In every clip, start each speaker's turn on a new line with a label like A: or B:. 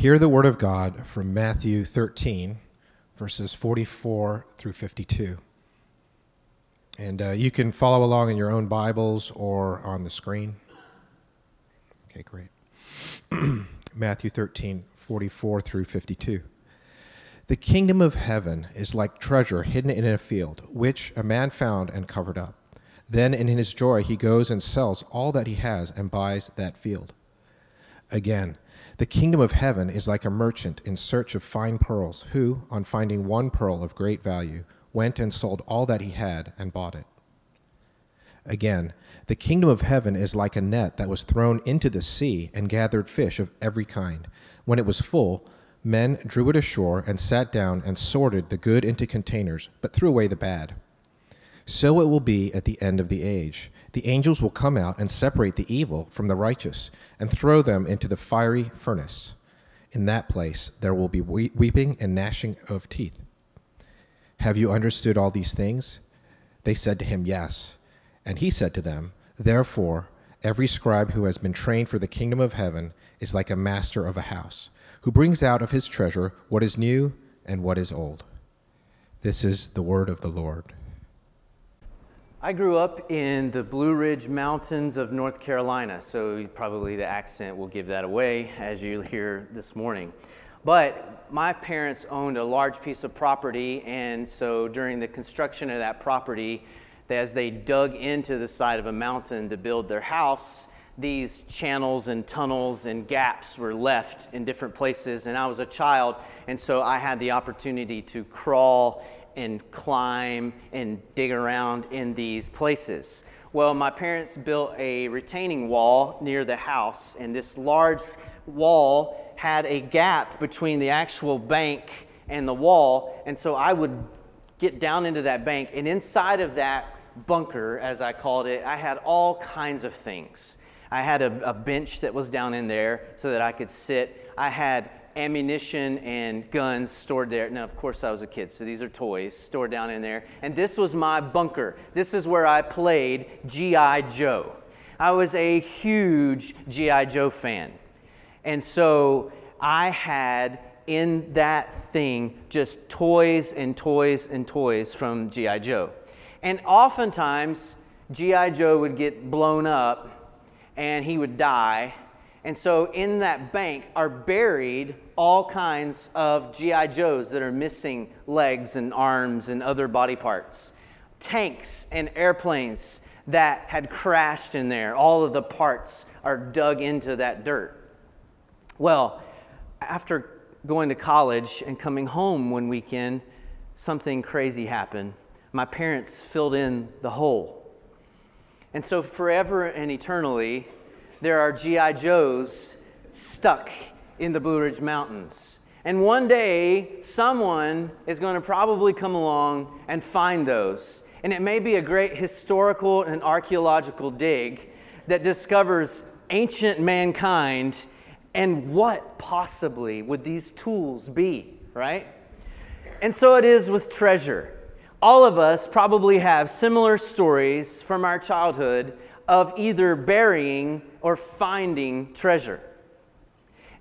A: Hear the word of God from Matthew 13, verses 44 through 52. And uh, you can follow along in your own Bibles or on the screen. Okay, great. Matthew 13, 44 through 52. The kingdom of heaven is like treasure hidden in a field, which a man found and covered up. Then in his joy he goes and sells all that he has and buys that field. Again, the kingdom of heaven is like a merchant in search of fine pearls, who, on finding one pearl of great value, went and sold all that he had and bought it. Again, the kingdom of heaven is like a net that was thrown into the sea and gathered fish of every kind. When it was full, men drew it ashore and sat down and sorted the good into containers, but threw away the bad. So it will be at the end of the age. The angels will come out and separate the evil from the righteous and throw them into the fiery furnace. In that place there will be weeping and gnashing of teeth. Have you understood all these things? They said to him, Yes. And he said to them, Therefore, every scribe who has been trained for the kingdom of heaven is like a master of a house, who brings out of his treasure what is new and what is old. This is the word of the Lord.
B: I grew up in the Blue Ridge Mountains of North Carolina, so probably the accent will give that away as you hear this morning. But my parents owned a large piece of property, and so during the construction of that property, as they dug into the side of a mountain to build their house, these channels and tunnels and gaps were left in different places. And I was a child, and so I had the opportunity to crawl and climb and dig around in these places. Well, my parents built a retaining wall near the house, and this large wall had a gap between the actual bank and the wall. And so I would get down into that bank, and inside of that bunker, as I called it, I had all kinds of things. I had a, a bench that was down in there so that I could sit. I had ammunition and guns stored there. Now, of course, I was a kid, so these are toys stored down in there. And this was my bunker. This is where I played G.I. Joe. I was a huge G.I. Joe fan. And so I had in that thing just toys and toys and toys from G.I. Joe. And oftentimes, G.I. Joe would get blown up and he would die and so in that bank are buried all kinds of G.I. Joes that are missing legs and arms and other body parts, tanks and airplanes that had crashed in there. All of the parts are dug into that dirt. Well, after going to college and coming home one weekend, something crazy happened. My parents filled in the hole. And so, forever and eternally, there are G.I. Joes stuck in the Blue Ridge Mountains. And one day, someone is going to probably come along and find those. And it may be a great historical and archaeological dig that discovers ancient mankind and what possibly would these tools be, right? And so it is with treasure. All of us probably have similar stories from our childhood of either burying or finding treasure.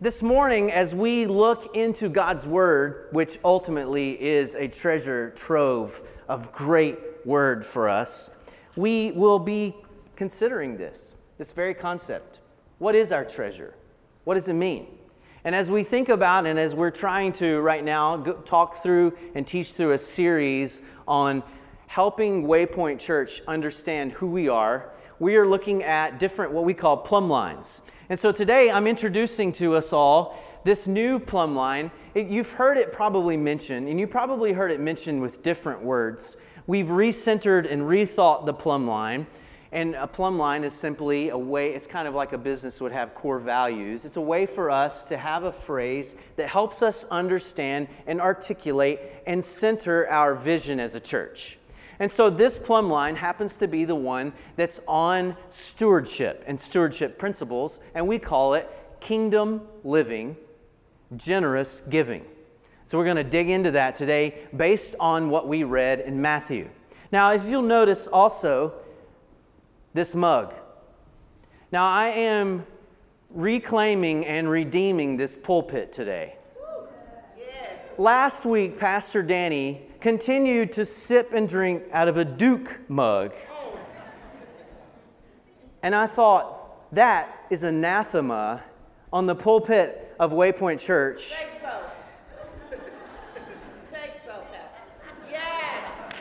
B: This morning, as we look into God's Word, which ultimately is a treasure trove of great Word for us, we will be considering this, this very concept. What is our treasure? What does it mean? And as we think about and as we're trying to right now talk through and teach through a series on helping Waypoint Church understand who we are we are looking at different, what we call plumb lines. And so today I'm introducing to us all this new plumb line. It, you've heard it probably mentioned, and you probably heard it mentioned with different words. We've recentered and rethought the plumb line. And a plumb line is simply a way, it's kind of like a business would have core values. It's a way for us to have a phrase that helps us understand and articulate and center our vision as a church. And so this plumb line happens to be the one that's on stewardship and stewardship principles, and we call it kingdom living, generous giving. So we're going to dig into that today based on what we read in Matthew. Now, if you'll notice also this mug. Now, I am reclaiming and redeeming this pulpit today. Last week, Pastor Danny continued to sip and drink out of a Duke mug. And I thought, that is anathema on the pulpit of Waypoint Church.
C: Say so. Say so, Pastor. Yes.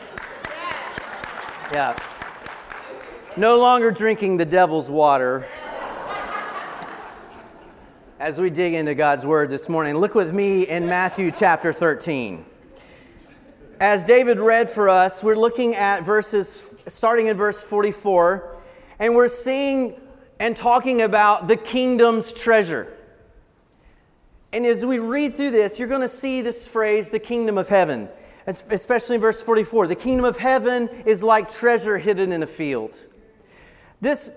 C: Yes.
B: Yeah. No longer drinking the devil's water. As we dig into God's word this morning, look with me in Matthew chapter 13. As David read for us, we're looking at verses starting in verse 44, and we're seeing and talking about the kingdom's treasure. And as we read through this, you're going to see this phrase, the kingdom of heaven, especially in verse 44. The kingdom of heaven is like treasure hidden in a field. This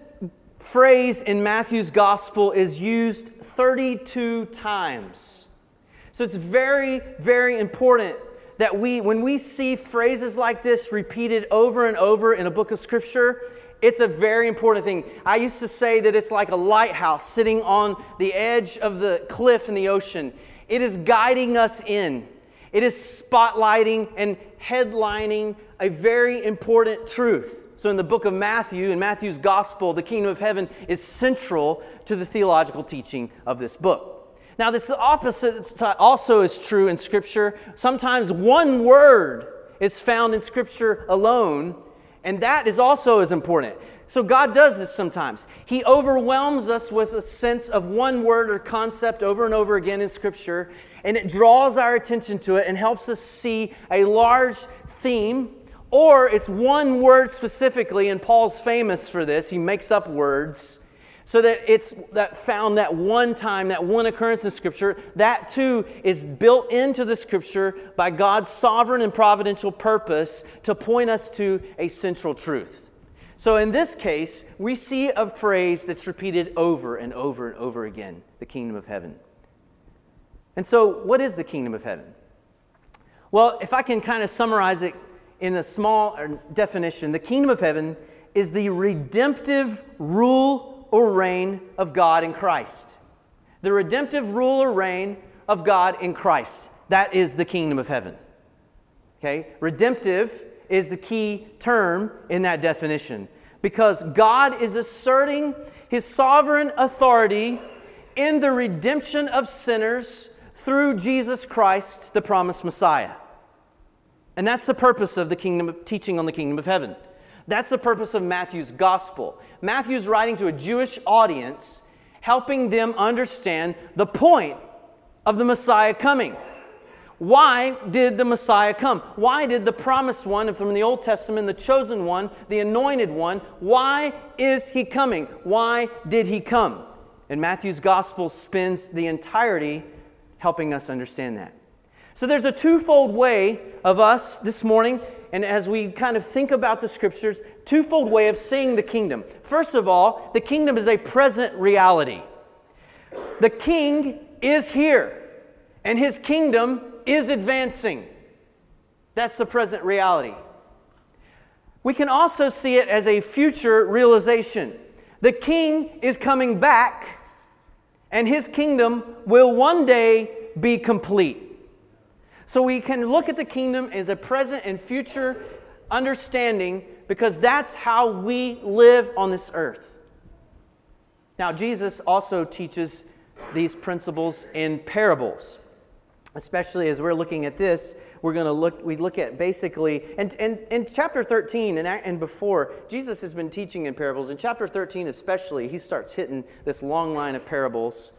B: phrase in Matthew's gospel is used 32 times. So it's very, very important that we, when we see phrases like this repeated over and over in a book of scripture, it's a very important thing. I used to say that it's like a lighthouse sitting on the edge of the cliff in the ocean. It is guiding us in, it is spotlighting and headlining a very important truth. So, in the book of Matthew, in Matthew's gospel, the kingdom of heaven is central to the theological teaching of this book. Now, this opposite also is true in Scripture. Sometimes one word is found in Scripture alone, and that is also as important. So, God does this sometimes. He overwhelms us with a sense of one word or concept over and over again in Scripture, and it draws our attention to it and helps us see a large theme or it's one word specifically, and Paul's famous for this. He makes up words so that it's that found that one time, that one occurrence in Scripture. That too is built into the Scripture by God's sovereign and providential purpose to point us to a central truth. So in this case, we see a phrase that's repeated over and over and over again the kingdom of heaven. And so, what is the kingdom of heaven? Well, if I can kind of summarize it in a small uh, definition, the kingdom of heaven is the redemptive rule or reign of God in Christ. The redemptive rule or reign of God in Christ. That is the kingdom of heaven. Okay? Redemptive is the key term in that definition because God is asserting his sovereign authority in the redemption of sinners through Jesus Christ, the promised Messiah. And that's the purpose of the kingdom of teaching on the kingdom of heaven. That's the purpose of Matthew's gospel. Matthew's writing to a Jewish audience, helping them understand the point of the Messiah coming. Why did the Messiah come? Why did the promised one from the Old Testament, the chosen one, the anointed one, why is he coming? Why did he come? And Matthew's gospel spends the entirety helping us understand that. So there's a twofold way of us this morning, and as we kind of think about the scriptures, twofold way of seeing the kingdom. First of all, the kingdom is a present reality. The king is here, and his kingdom is advancing. That's the present reality. We can also see it as a future realization. The king is coming back, and his kingdom will one day be complete. So we can look at the kingdom as a present and future understanding because that's how we live on this earth. Now, Jesus also teaches these principles in parables. Especially as we're looking at this, we're going to look, we look at basically, and, in chapter 13 and, and before, Jesus has been teaching in parables. In chapter 13, especially, he starts hitting this long line of parables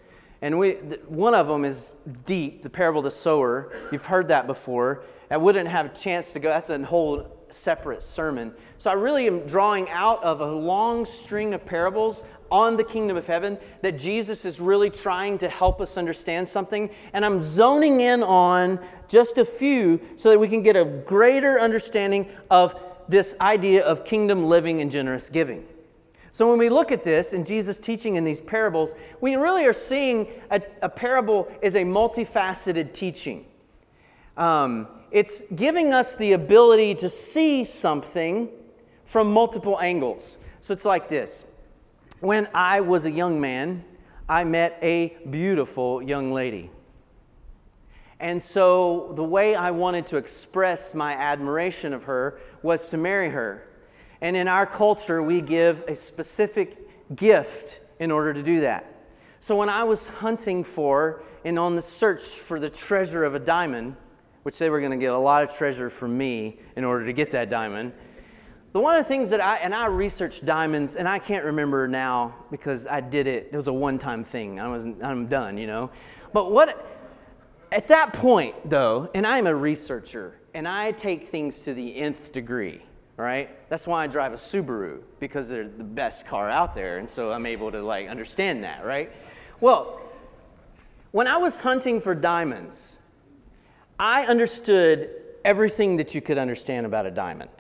B: and we, one of them is deep, the parable of the sower. You've heard that before. I wouldn't have a chance to go, that's a whole separate sermon. So I really am drawing out of a long string of parables on the kingdom of heaven that Jesus is really trying to help us understand something. And I'm zoning in on just a few so that we can get a greater understanding of this idea of kingdom living and generous giving. So when we look at this in Jesus teaching in these parables, we really are seeing a, a parable is a multifaceted teaching. Um, it's giving us the ability to see something from multiple angles. So it's like this. When I was a young man, I met a beautiful young lady. And so the way I wanted to express my admiration of her was to marry her. And in our culture, we give a specific gift in order to do that. So when I was hunting for and on the search for the treasure of a diamond, which they were going to get a lot of treasure from me in order to get that diamond, the one of the things that I, and I researched diamonds, and I can't remember now because I did it, it was a one time thing. I wasn't, I'm done, you know. But what, at that point, though, and I'm a researcher, and I take things to the nth degree, right? That's why I drive a Subaru, because they're the best car out there, and so I'm able to, like, understand that, right? Well, when I was hunting for diamonds, I understood everything that you could understand about a diamond.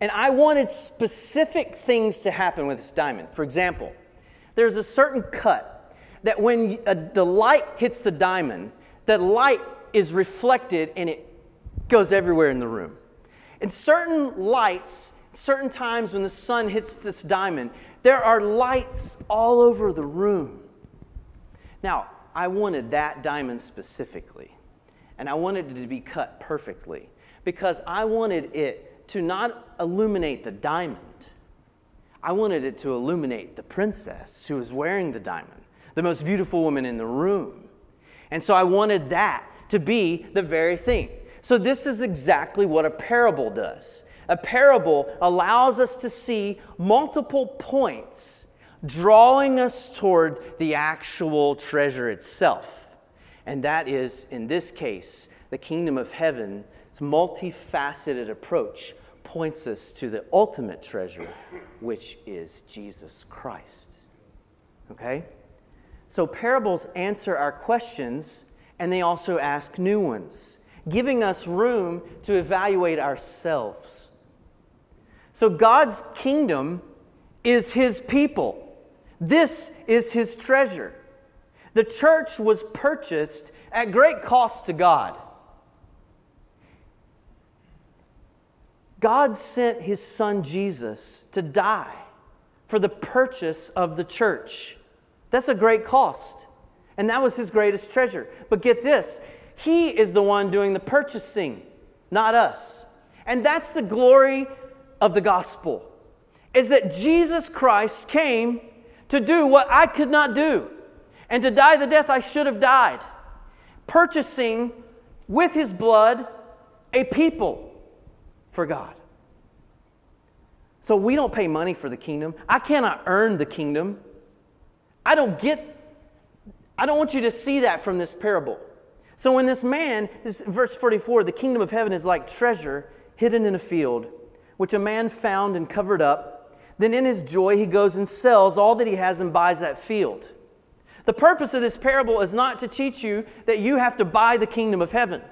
B: And I wanted specific things to happen with this diamond. For example, there's a certain cut that when uh, the light hits the diamond, that light is reflected and it goes everywhere in the room. And certain lights, certain times when the sun hits this diamond, there are lights all over the room. Now, I wanted that diamond specifically, and I wanted it to be cut perfectly because I wanted it to not illuminate the diamond. I wanted it to illuminate the princess who was wearing the diamond, the most beautiful woman in the room. And so I wanted that to be the very thing. So, this is exactly what a parable does. A parable allows us to see multiple points drawing us toward the actual treasure itself. And that is, in this case, the kingdom of heaven's multifaceted approach points us to the ultimate treasure, which is Jesus Christ. Okay? So parables answer our questions and they also ask new ones, giving us room to evaluate ourselves. So God's kingdom is his people. This is his treasure. The church was purchased at great cost to God. God sent his son Jesus to die for the purchase of the church. That's a great cost. And that was his greatest treasure. But get this he is the one doing the purchasing, not us. And that's the glory of the gospel is that Jesus Christ came to do what I could not do and to die the death I should have died, purchasing with his blood a people for God. So we don't pay money for the kingdom. I cannot earn the kingdom. I don't get, I don't want you to see that from this parable. So when this man, this verse 44, the kingdom of heaven is like treasure hidden in a field, which a man found and covered up. Then in his joy, he goes and sells all that he has and buys that field. The purpose of this parable is not to teach you that you have to buy the kingdom of heaven.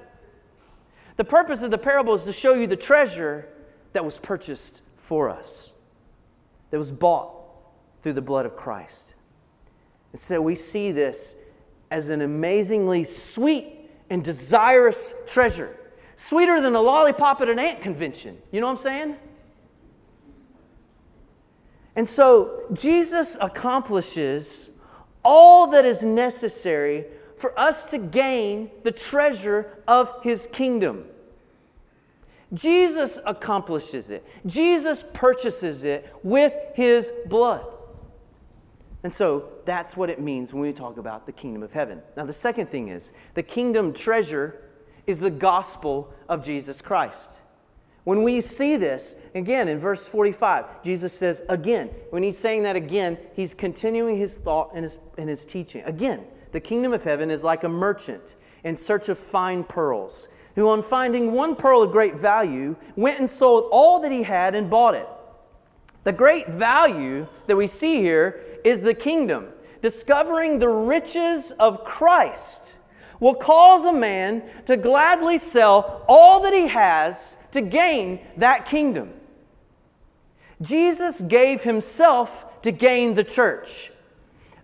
B: The purpose of the parable is to show you the treasure that was purchased for us, that was bought through the blood of Christ. And so we see this as an amazingly sweet and desirous treasure. Sweeter than a lollipop at an ant convention. You know what I'm saying? And so Jesus accomplishes all that is necessary for us to gain the treasure of his kingdom. Jesus accomplishes it, Jesus purchases it with his blood. And so that's what it means when we talk about the kingdom of heaven. Now, the second thing is the kingdom treasure is the gospel of Jesus Christ. When we see this, again in verse 45, Jesus says, again, when he's saying that again, he's continuing his thought and his, and his teaching. Again, the kingdom of heaven is like a merchant in search of fine pearls, who, on finding one pearl of great value, went and sold all that he had and bought it. The great value that we see here is the kingdom. Discovering the riches of Christ will cause a man to gladly sell all that he has to gain that kingdom. Jesus gave himself to gain the church.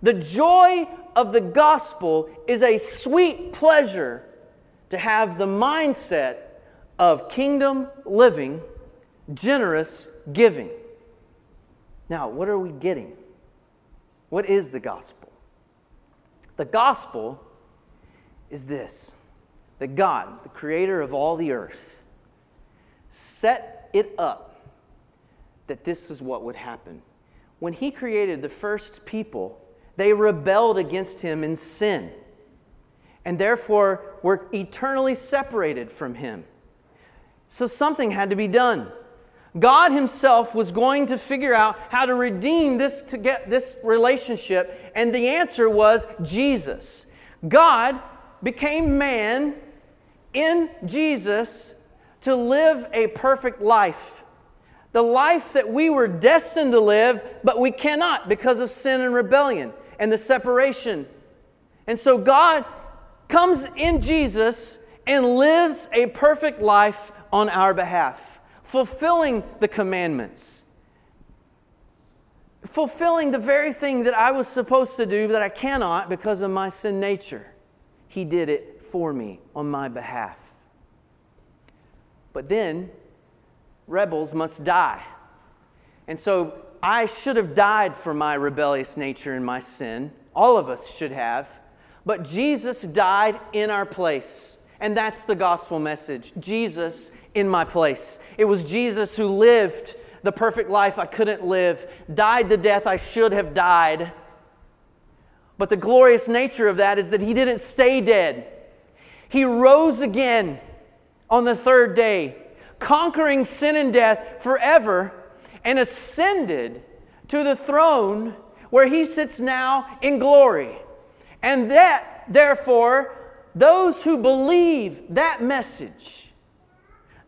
B: The joy of the gospel is a sweet pleasure to have the mindset of kingdom living, generous giving. Now, what are we getting? What is the gospel? The gospel is this that God, the creator of all the earth, set it up that this is what would happen. When he created the first people, they rebelled against him in sin and therefore were eternally separated from him. So something had to be done. God Himself was going to figure out how to redeem this to get this relationship, and the answer was Jesus. God became man in Jesus to live a perfect life. The life that we were destined to live, but we cannot because of sin and rebellion and the separation. And so God comes in Jesus and lives a perfect life on our behalf, fulfilling the commandments, fulfilling the very thing that I was supposed to do that I cannot because of my sin nature. He did it for me on my behalf. But then, rebels must die. And so I should have died for my rebellious nature and my sin. All of us should have. But Jesus died in our place. And that's the gospel message Jesus in my place. It was Jesus who lived the perfect life I couldn't live, died the death I should have died. But the glorious nature of that is that he didn't stay dead. He rose again on the third day, conquering sin and death forever, and ascended to the throne where he sits now in glory. And that, therefore, those who believe that message,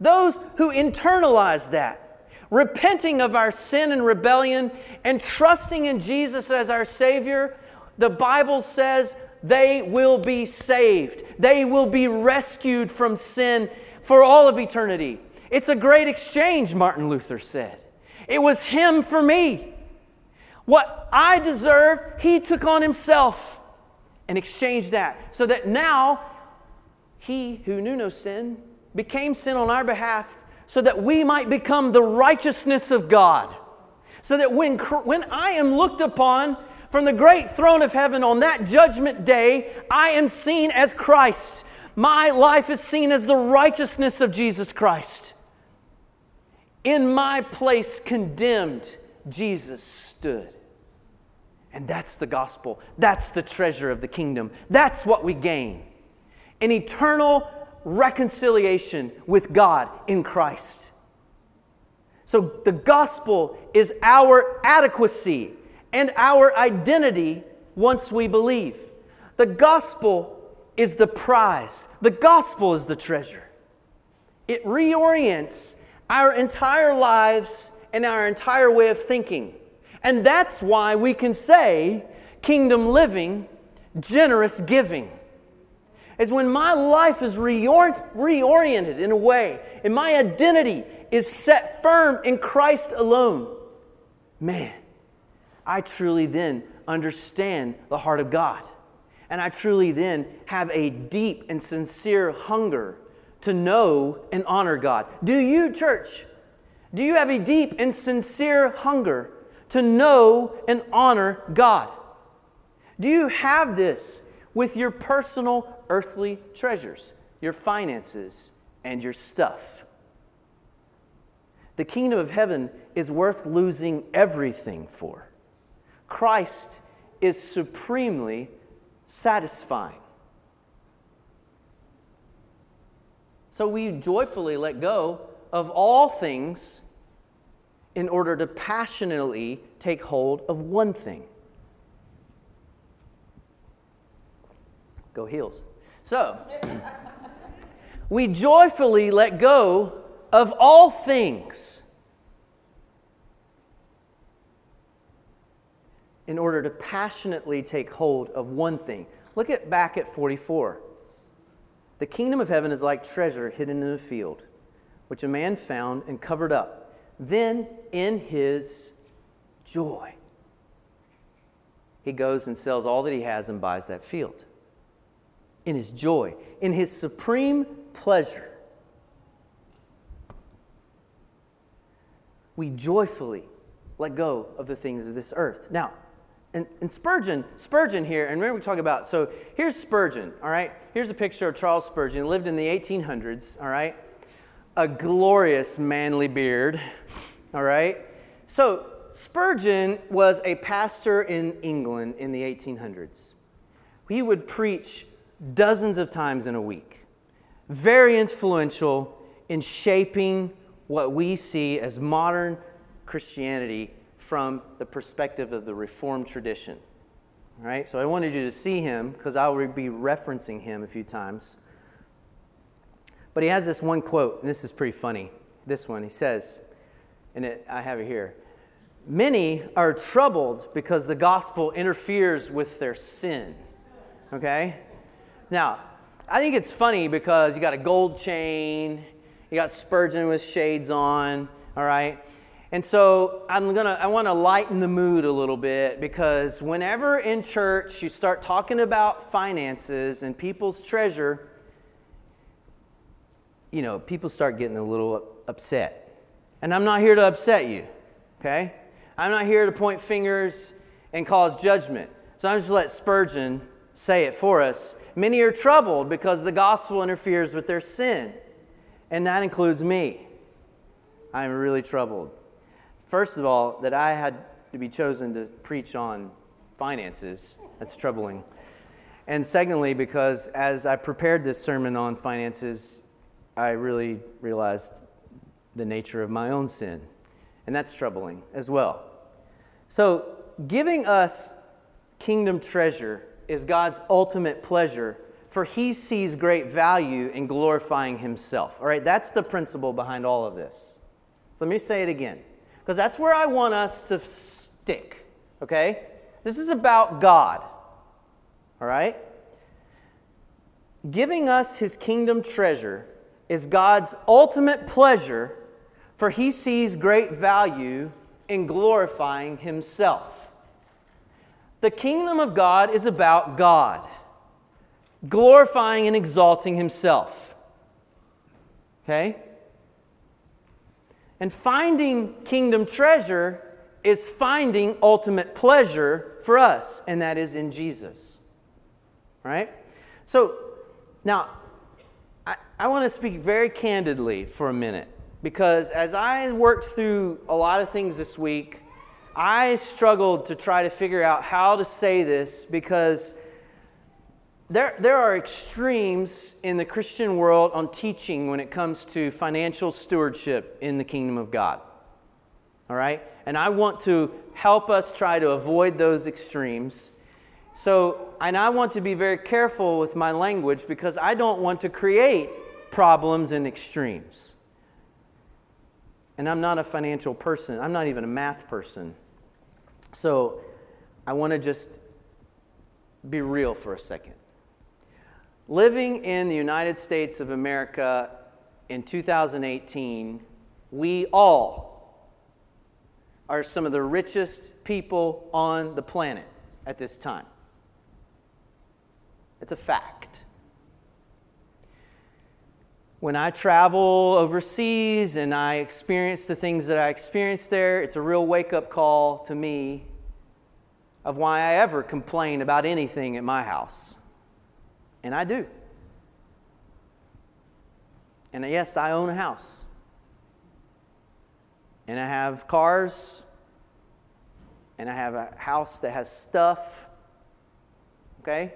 B: those who internalize that, repenting of our sin and rebellion and trusting in Jesus as our Savior, the Bible says they will be saved. They will be rescued from sin for all of eternity. It's a great exchange, Martin Luther said. It was Him for me. What I deserved, He took on Himself and exchanged that so that now he who knew no sin became sin on our behalf so that we might become the righteousness of God. So that when, when I am looked upon from the great throne of heaven on that judgment day, I am seen as Christ. My life is seen as the righteousness of Jesus Christ. In my place, condemned, Jesus stood. And that's the gospel. That's the treasure of the kingdom. That's what we gain an eternal reconciliation with God in Christ. So the gospel is our adequacy and our identity once we believe. The gospel is the prize, the gospel is the treasure. It reorients our entire lives and our entire way of thinking. And that's why we can say kingdom living, generous giving. Is when my life is reorient, reoriented in a way, and my identity is set firm in Christ alone. Man, I truly then understand the heart of God. And I truly then have a deep and sincere hunger to know and honor God. Do you, church? Do you have a deep and sincere hunger to know and honor God? Do you have this with your personal earthly treasures, your finances, and your stuff? The kingdom of heaven is worth losing everything for. Christ is supremely satisfying. So we joyfully let go of all things in order to passionately take hold of one thing. Go heels. So, we joyfully let go of all things in order to passionately take hold of one thing. Look at back at 44. The kingdom of heaven is like treasure hidden in a field, which a man found and covered up. Then, in his joy, he goes and sells all that he has and buys that field. In his joy, in his supreme pleasure, we joyfully let go of the things of this earth. Now, and, and Spurgeon, Spurgeon here, and remember we talk about, so here's Spurgeon, all right? Here's a picture of Charles Spurgeon. He lived in the 1800s, all right? A glorious manly beard, all right? So Spurgeon was a pastor in England in the 1800s. He would preach dozens of times in a week. Very influential in shaping what we see as modern Christianity from the perspective of the Reformed tradition. All right? So I wanted you to see him because I will be referencing him a few times. But he has this one quote, and this is pretty funny. This one, he says, and it, I have it here Many are troubled because the gospel interferes with their sin. Okay? Now, I think it's funny because you got a gold chain, you got Spurgeon with shades on, all right? And so I'm gonna I want to lighten the mood a little bit because whenever in church you start talking about finances and people's treasure, you know, people start getting a little upset. And I'm not here to upset you, okay? I'm not here to point fingers and cause judgment. So I'm just let Spurgeon say it for us. Many are troubled because the gospel interferes with their sin, and that includes me. I'm really troubled. First of all, that I had to be chosen to preach on finances. That's troubling. And secondly, because as I prepared this sermon on finances, I really realized the nature of my own sin. And that's troubling as well. So, giving us kingdom treasure is God's ultimate pleasure, for he sees great value in glorifying himself. All right, that's the principle behind all of this. So let me say it again because that's where I want us to stick, okay? This is about God, all right? Giving us his kingdom treasure is God's ultimate pleasure, for he sees great value in glorifying himself. The kingdom of God is about God, glorifying and exalting himself. Okay? And finding kingdom treasure is finding ultimate pleasure for us, and that is in Jesus. Right? So, now, I, I want to speak very candidly for a minute because as I worked through a lot of things this week, I struggled to try to figure out how to say this because there, there are extremes in the Christian world on teaching when it comes to financial stewardship in the kingdom of God. All right? And I want to help us try to avoid those extremes. So, and I want to be very careful with my language because I don't want to create problems and extremes. And I'm not a financial person, I'm not even a math person. So, I want to just be real for a second. Living in the United States of America in 2018, we all are some of the richest people on the planet at this time. It's a fact. When I travel overseas and I experience the things that I experience there, it's a real wake up call to me of why I ever complain about anything at my house. And I do. And uh, yes, I own a house. And I have cars. And I have a house that has stuff. Okay?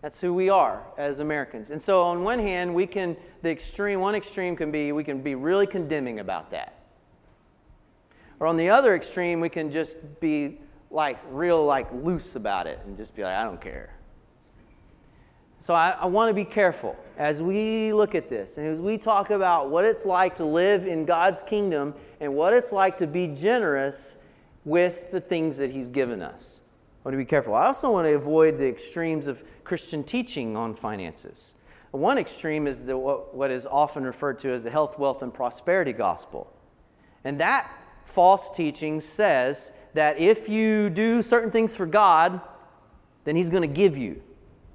B: That's who we are as Americans. And so on one hand, we can the extreme one extreme can be we can be really condemning about that. Or on the other extreme, we can just be like real like loose about it and just be like, I don't care. So I, I want to be careful as we look at this and as we talk about what it's like to live in God's kingdom and what it's like to be generous with the things that He's given us. Want to be careful. I also want to avoid the extremes of Christian teaching on finances. One extreme is the, what, what is often referred to as the health, wealth, and prosperity gospel. And that false teaching says that if you do certain things for God, then He's going to give you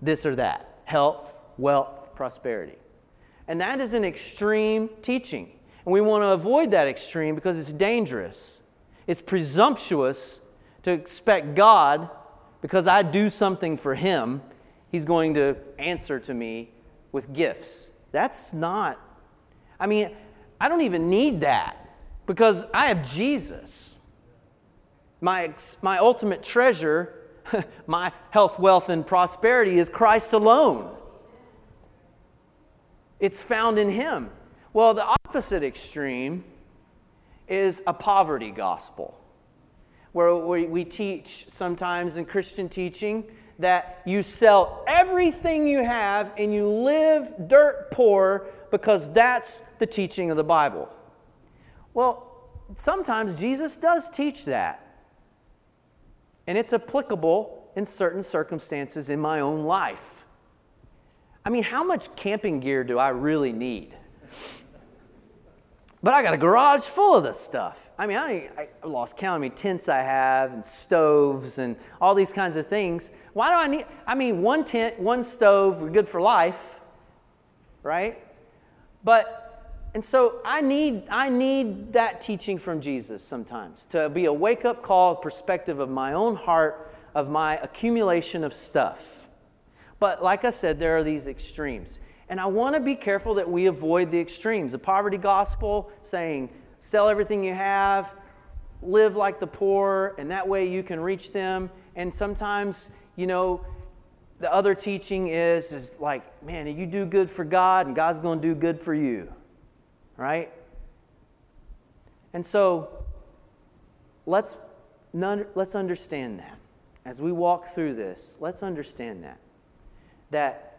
B: this or that health, wealth, prosperity. And that is an extreme teaching. And we want to avoid that extreme because it's dangerous. It's presumptuous to expect God, because I do something for Him, He's going to answer to me with gifts. That's not, I mean, I don't even need that because I have Jesus. My, my ultimate treasure, my health, wealth, and prosperity is Christ alone. It's found in Him. Well, the opposite extreme is a poverty gospel, where we teach sometimes in Christian teaching that you sell everything you have and you live dirt poor because that's the teaching of the Bible. Well, sometimes Jesus does teach that. And it's applicable in certain circumstances in my own life. I mean, how much camping gear do I really need? But I got a garage full of this stuff. I mean, I, I lost count how many tents I have and stoves and all these kinds of things. Why do I need? I mean, one tent, one stove, we're good for life, right? But, and so I need, I need that teaching from Jesus sometimes to be a wake up call, perspective of my own heart, of my accumulation of stuff. But like I said, there are these extremes. And I want to be careful that we avoid the extremes. The poverty gospel saying, sell everything you have, live like the poor, and that way you can reach them. And sometimes, you know, the other teaching is, is like, man, you do good for God, and God's going to do good for you. Right? And so, let's, let's understand that. As we walk through this, let's understand that. That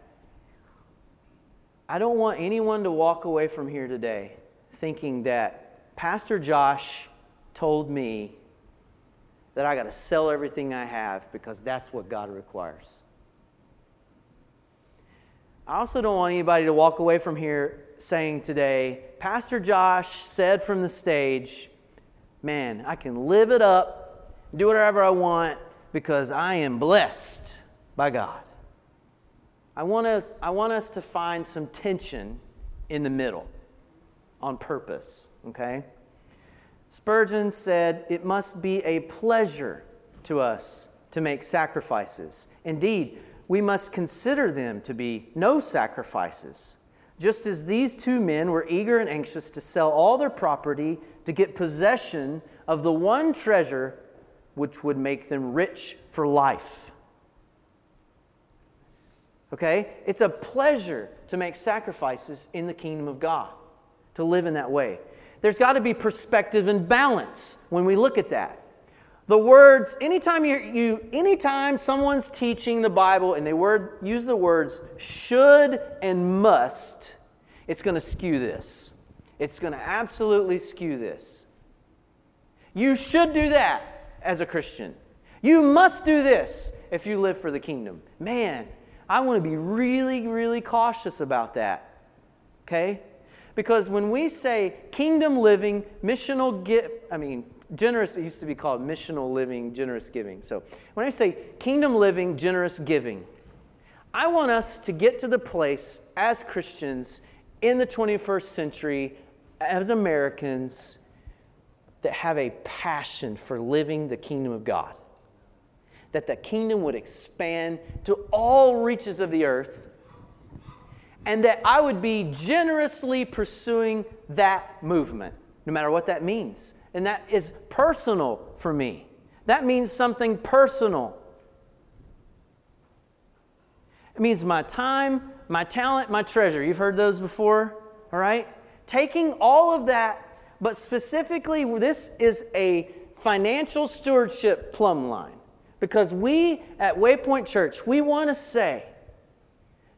B: I don't want anyone to walk away from here today thinking that Pastor Josh told me that I got to sell everything I have because that's what God requires. I also don't want anybody to walk away from here saying today, Pastor Josh said from the stage, man, I can live it up, do whatever I want because I am blessed by God. I want, to, I want us to find some tension in the middle on purpose, okay? Spurgeon said, It must be a pleasure to us to make sacrifices. Indeed, we must consider them to be no sacrifices. Just as these two men were eager and anxious to sell all their property to get possession of the one treasure which would make them rich for life. Okay? It's a pleasure to make sacrifices in the kingdom of God, to live in that way. There's got to be perspective and balance when we look at that. The words, anytime you, you anytime someone's teaching the Bible and they word, use the words should and must, it's going to skew this. It's going to absolutely skew this. You should do that as a Christian. You must do this if you live for the kingdom. Man, I want to be really, really cautious about that. Okay? Because when we say kingdom living, missional give, I mean, generous, it used to be called missional living, generous giving. So when I say kingdom living, generous giving, I want us to get to the place as Christians in the 21st century, as Americans, that have a passion for living the kingdom of God that the kingdom would expand to all reaches of the earth, and that I would be generously pursuing that movement, no matter what that means. And that is personal for me. That means something personal. It means my time, my talent, my treasure. You've heard those before, all right? Taking all of that, but specifically, this is a financial stewardship plumb line. Because we at Waypoint Church, we want to say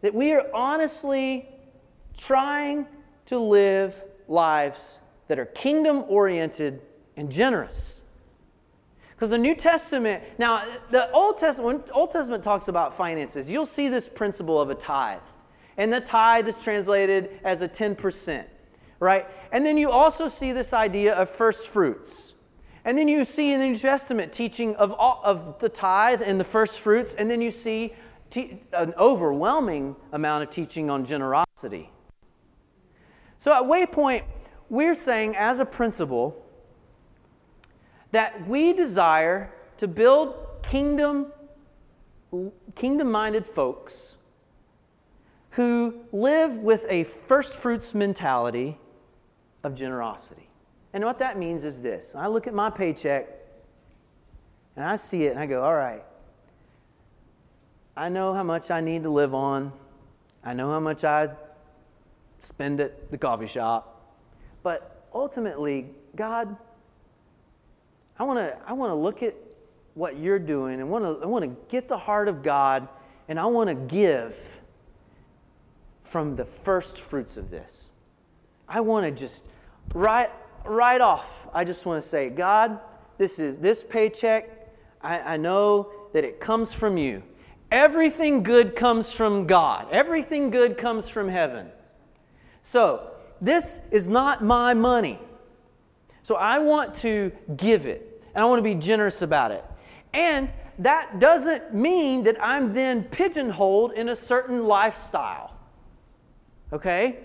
B: that we are honestly trying to live lives that are kingdom oriented and generous. Because the New Testament, now the Old Testament, Old Testament talks about finances, you'll see this principle of a tithe. And the tithe is translated as a 10%, right? And then you also see this idea of first fruits. And then you see in the New Testament teaching of, all, of the tithe and the first fruits, and then you see te- an overwhelming amount of teaching on generosity. So at Waypoint, we're saying as a principle that we desire to build kingdom kingdom minded folks who live with a first fruits mentality of generosity. And what that means is this. I look at my paycheck and I see it and I go, all right, I know how much I need to live on, I know how much I spend at the coffee shop, but ultimately, God, I want to I want to look at what you're doing. And want to I want to get the heart of God and I want to give from the first fruits of this. I want to just right right off. I just want to say, God, this is this paycheck. I, I know that it comes from you. Everything good comes from God. Everything good comes from heaven. So, this is not my money. So, I want to give it, and I want to be generous about it. And that doesn't mean that I'm then pigeonholed in a certain lifestyle. Okay?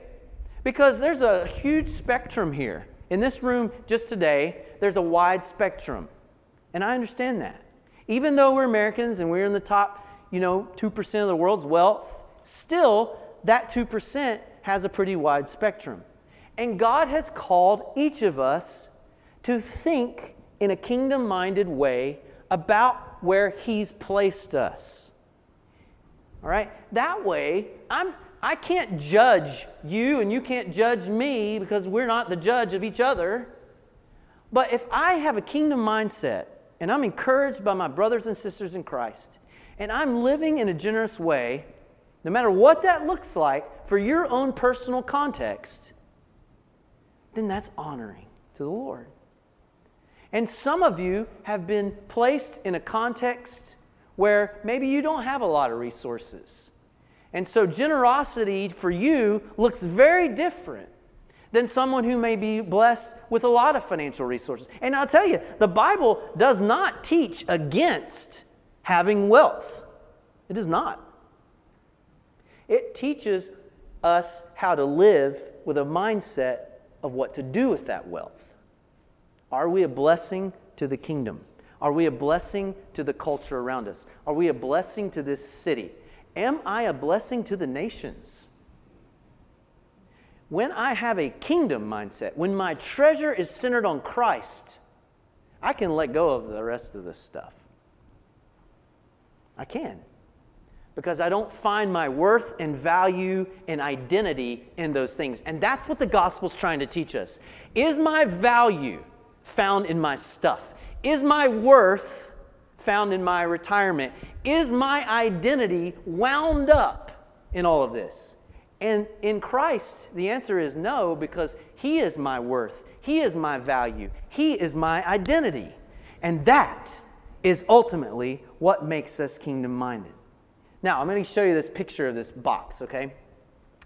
B: Because there's a huge spectrum here. In this room just today, there's a wide spectrum. And I understand that. Even though we're Americans and we're in the top, you know, 2% of the world's wealth, still that 2% has a pretty wide spectrum. And God has called each of us to think in a kingdom minded way about where He's placed us. All right? That way, I'm, I can't judge you and you can't judge me because we're not the judge of each other. But if I have a kingdom mindset and I'm encouraged by my brothers and sisters in Christ and I'm living in a generous way, no matter what that looks like for your own personal context, then that's honoring to the Lord. And some of you have been placed in a context where maybe you don't have a lot of resources. And so generosity for you looks very different than someone who may be blessed with a lot of financial resources. And I'll tell you, the Bible does not teach against having wealth, it does not. It teaches us how to live with a mindset of what to do with that wealth. Are we a blessing to the kingdom? Are we a blessing to the culture around us? Are we a blessing to this city? Am I a blessing to the nations? When I have a kingdom mindset, when my treasure is centered on Christ, I can let go of the rest of this stuff. I can. Because I don't find my worth and value and identity in those things. And that's what the gospel's trying to teach us. Is my value found in my stuff? Is my worth found in my retirement? Is my identity wound up in all of this? And in Christ, the answer is no, because He is my worth, He is my value, He is my identity. And that is ultimately what makes us kingdom minded. Now, I'm going to show you this picture of this box, okay?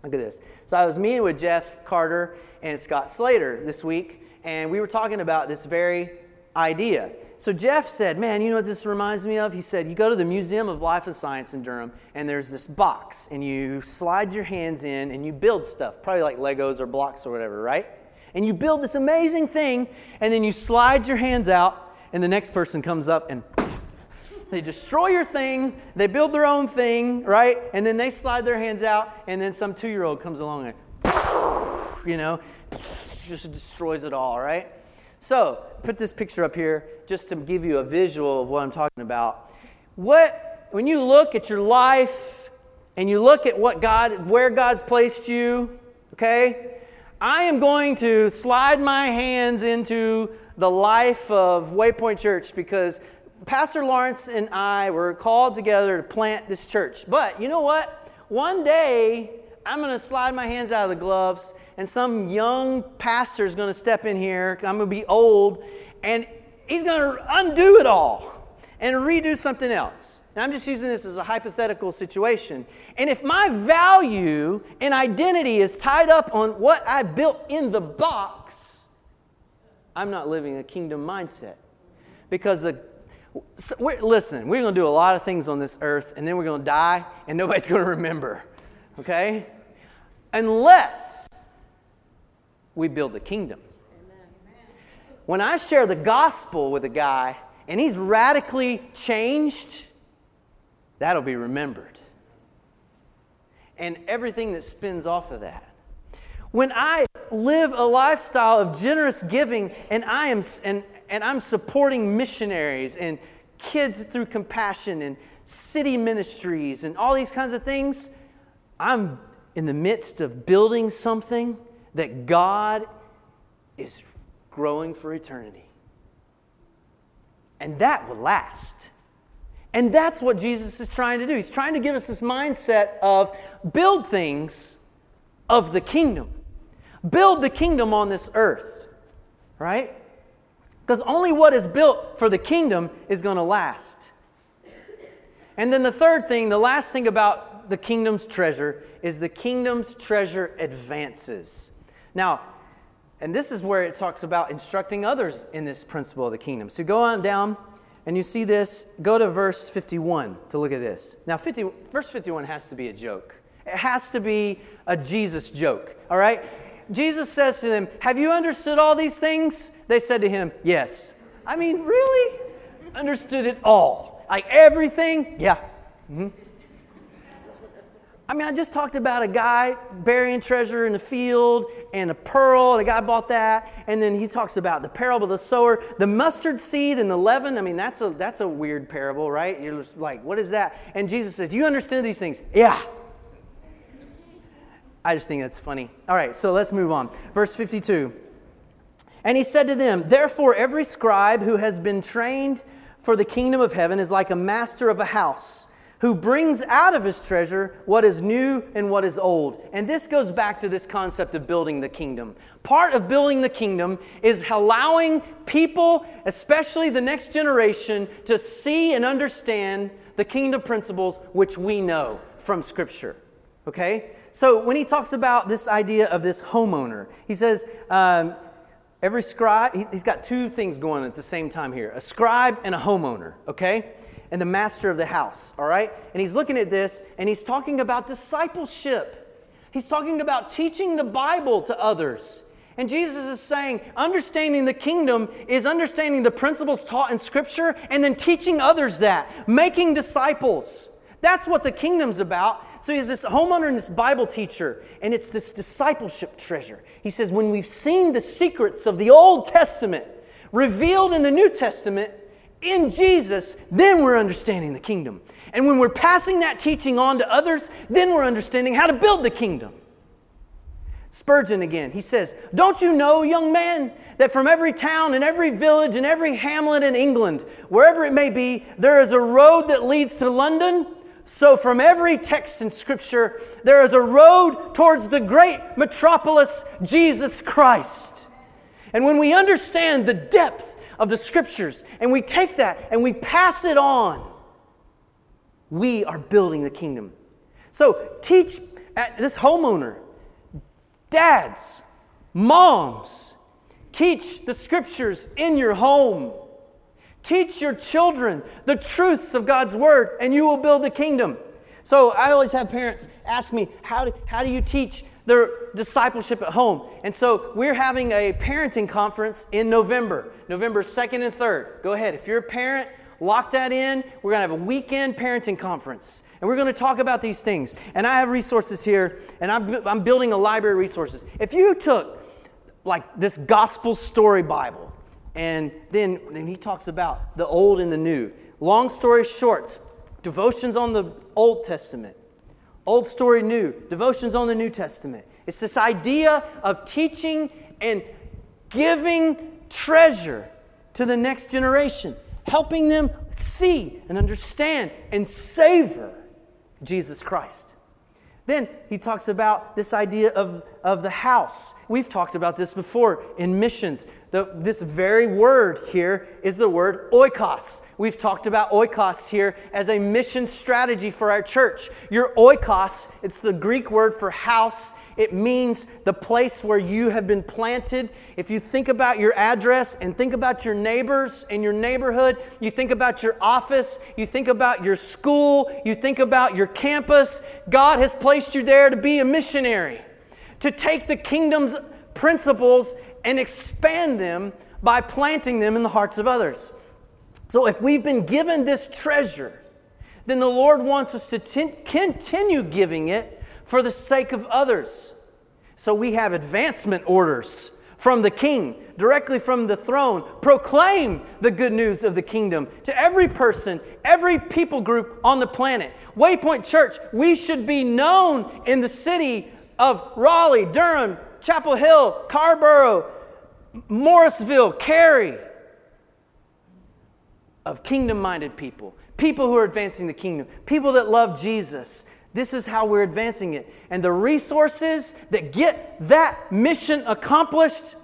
B: Look at this. So, I was meeting with Jeff Carter and Scott Slater this week, and we were talking about this very idea. So Jeff said, Man, you know what this reminds me of? He said, You go to the Museum of Life and Science in Durham, and there's this box, and you slide your hands in and you build stuff, probably like Legos or blocks or whatever, right? And you build this amazing thing, and then you slide your hands out, and the next person comes up and they destroy your thing, they build their own thing, right? And then they slide their hands out, and then some two year old comes along and, you know, just destroys it all, right? So, put this picture up here just to give you a visual of what I'm talking about. What when you look at your life and you look at what God where God's placed you, okay? I am going to slide my hands into the life of Waypoint Church because Pastor Lawrence and I were called together to plant this church. But you know what? One day I'm going to slide my hands out of the gloves and some young pastor is going to step in here. I'm going to be old, and he's going to undo it all and redo something else. Now, I'm just using this as a hypothetical situation. And if my value and identity is tied up on what I built in the box, I'm not living a kingdom mindset. Because the so we're, listen, we're going to do a lot of things on this earth, and then we're going to die, and nobody's going to remember. Okay? Unless we build the kingdom. When I share the gospel with a guy and he's radically changed, that'll be remembered. And everything that spins off of that. When I live a lifestyle of generous giving and I am and, and I'm supporting missionaries and kids through compassion and city ministries and all these kinds of things, I'm in the midst of building something that God is growing for eternity. And that will last. And that's what Jesus is trying to do. He's trying to give us this mindset of build things of the kingdom. Build the kingdom on this earth, right? Because only what is built for the kingdom is going to last. And then the third thing, the last thing about the kingdom's treasure is the kingdom's treasure advances. Now, and this is where it talks about instructing others in this principle of the kingdom. So go on down and you see this. Go to verse 51 to look at this. Now, 50, verse 51 has to be a joke, it has to be a Jesus joke, all right? Jesus says to them, Have you understood all these things? They said to him, Yes. I mean, really? Understood it all. Like everything? Yeah. Mm-hmm. I mean, I just talked about a guy burying treasure in the field and a pearl. The guy bought that. And then he talks about the parable of the sower, the mustard seed and the leaven. I mean, that's a, that's a weird parable, right? You're just like, what is that? And Jesus says, You understand these things? Yeah. I just think that's funny. All right, so let's move on. Verse 52. And he said to them, Therefore, every scribe who has been trained for the kingdom of heaven is like a master of a house who brings out of his treasure what is new and what is old. And this goes back to this concept of building the kingdom. Part of building the kingdom is allowing people, especially the next generation, to see and understand the kingdom principles which we know from Scripture. Okay? So when he talks about this idea of this homeowner, he says, um, every scribe, he, has got two things going at the same time here a scribe and a homeowner, okay? And the master of the house, all right? And he's looking at this and he's talking about discipleship. He's talking about teaching the Bible to others. And Jesus is saying, understanding the kingdom is understanding the principles taught in Scripture and then teaching others that, making disciples. That's what the kingdom's about. So he's this homeowner and this Bible teacher, and it's this discipleship treasure. He says, when we've seen the secrets of the Old Testament revealed in the New Testament in Jesus, then we're understanding the kingdom. And when we're passing that teaching on to others, then we're understanding how to build the kingdom. Spurgeon again, he says, Don't you know, young man, that from every town and every village and every hamlet in England, wherever it may be, there is a road that leads to London so, from every text in Scripture, there is a road towards the great metropolis, Jesus Christ. And when we understand the depth of the Scriptures and we take that and we pass it on, we are building the kingdom. So, teach at this homeowner, dads, moms, teach the Scriptures in your home Teach your children the truths of God's word, and you will build the kingdom. So I always have parents ask me, how do, how do you teach their discipleship at home? And so we're having a parenting conference in November, November 2nd and 3rd. Go ahead. If you're a parent, lock that in. We're going to have a weekend parenting conference. And we're going to talk about these things. And I have resources here, and I'm, I'm building a library of resources. If you took like this gospel story Bible, and then, then he talks about the old and the new. Long story short, devotions on the Old Testament, old story new, devotions on the New Testament. It's this idea of teaching and giving treasure to the next generation, helping them see and understand and savor Jesus Christ. Then he talks about this idea of, of the house. We've talked about this before in missions. The, this very word here is the word oikos. We've talked about oikos here as a mission strategy for our church. Your oikos, it's the Greek word for house. It means the place where you have been planted. If you think about your address and think about your neighbors and your neighborhood, you think about your office, you think about your school, you think about your campus, God has placed you there to be a missionary, to take the kingdom's principles and expand them by planting them in the hearts of others. So if we've been given this treasure, then the Lord wants us to continue giving it for the sake of others. So we have advancement orders from the king, directly from the throne. Proclaim the good news of the kingdom to every person, every people group on the planet. Waypoint Church, we should be known in the city of Raleigh, Durham, Chapel Hill, Carrboro, Morrisville, Cary, of kingdom minded people, people who are advancing the kingdom, people that love Jesus. This is how we're advancing it. And the resources that get that mission accomplished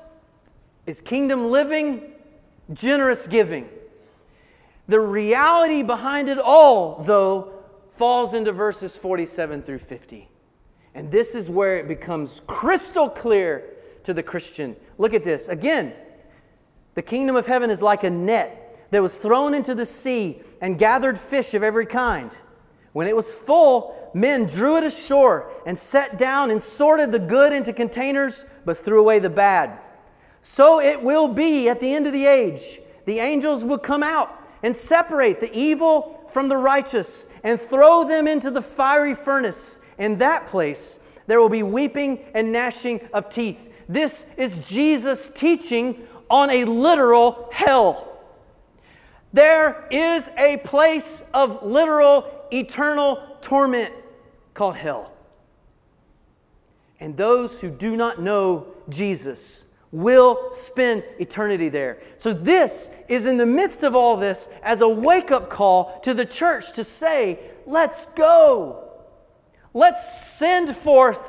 B: is kingdom living, generous giving. The reality behind it all, though, falls into verses 47 through 50. And this is where it becomes crystal clear to the Christian. Look at this. Again, the kingdom of heaven is like a net that was thrown into the sea and gathered fish of every kind. When it was full, men drew it ashore and sat down and sorted the good into containers, but threw away the bad. So it will be at the end of the age. The angels will come out and separate the evil from the righteous and throw them into the fiery furnace. In that place, there will be weeping and gnashing of teeth. This is Jesus teaching on a literal hell. There is a place of literal eternal torment called hell. And those who do not know Jesus will spend eternity there. So, this is in the midst of all this as a wake up call to the church to say, let's go. Let's send forth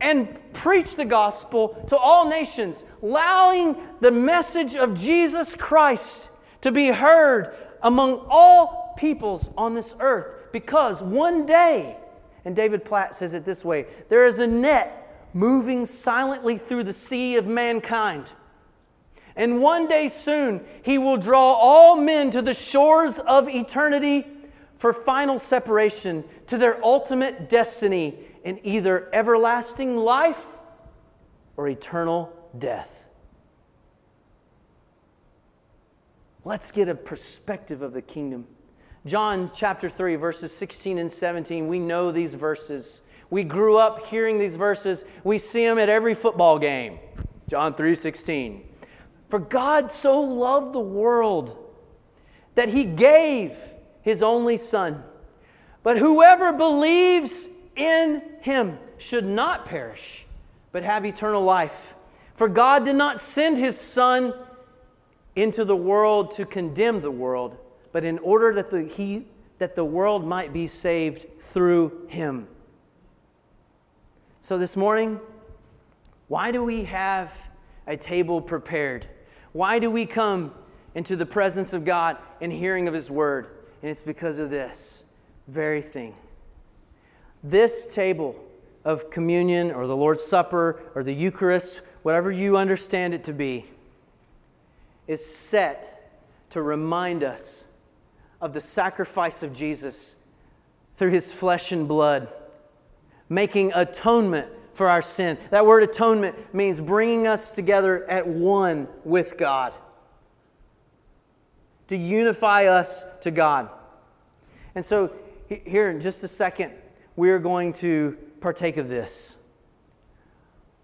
B: and preach the gospel to all nations, allowing the message of Jesus Christ to be heard among all peoples on this earth. Because one day, and David Platt says it this way there is a net moving silently through the sea of mankind. And one day soon, he will draw all men to the shores of eternity for final separation to their ultimate destiny in either everlasting life or eternal death. Let's get a perspective of the kingdom. John chapter 3, verses 16 and 17, we know these verses. We grew up hearing these verses. We see them at every football game. John 3 16. For God so loved the world that he gave his only Son. But whoever believes in him should not perish, but have eternal life. For God did not send his Son into the world to condemn the world, but in order that the, he, that the world might be saved through him. So this morning, why do we have a table prepared? Why do we come into the presence of God and hearing of his word? And it's because of this very thing. This table of communion or the Lord's Supper or the Eucharist, whatever you understand it to be, is set to remind us of the sacrifice of Jesus through his flesh and blood, making atonement for our sin. That word atonement means bringing us together at one with God, to unify us to God. And so, here in just a second, we are going to partake of this.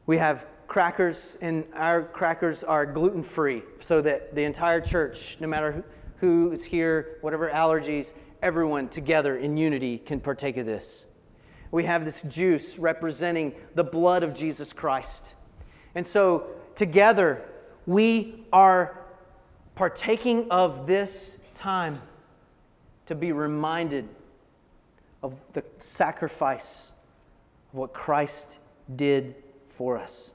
B: We have crackers, and our crackers are gluten free so that the entire church, no matter who is here, whatever allergies, everyone together in unity can partake of this. We have this juice representing the blood of Jesus Christ. And so together we are partaking of this time to be reminded of the sacrifice of what Christ did for us.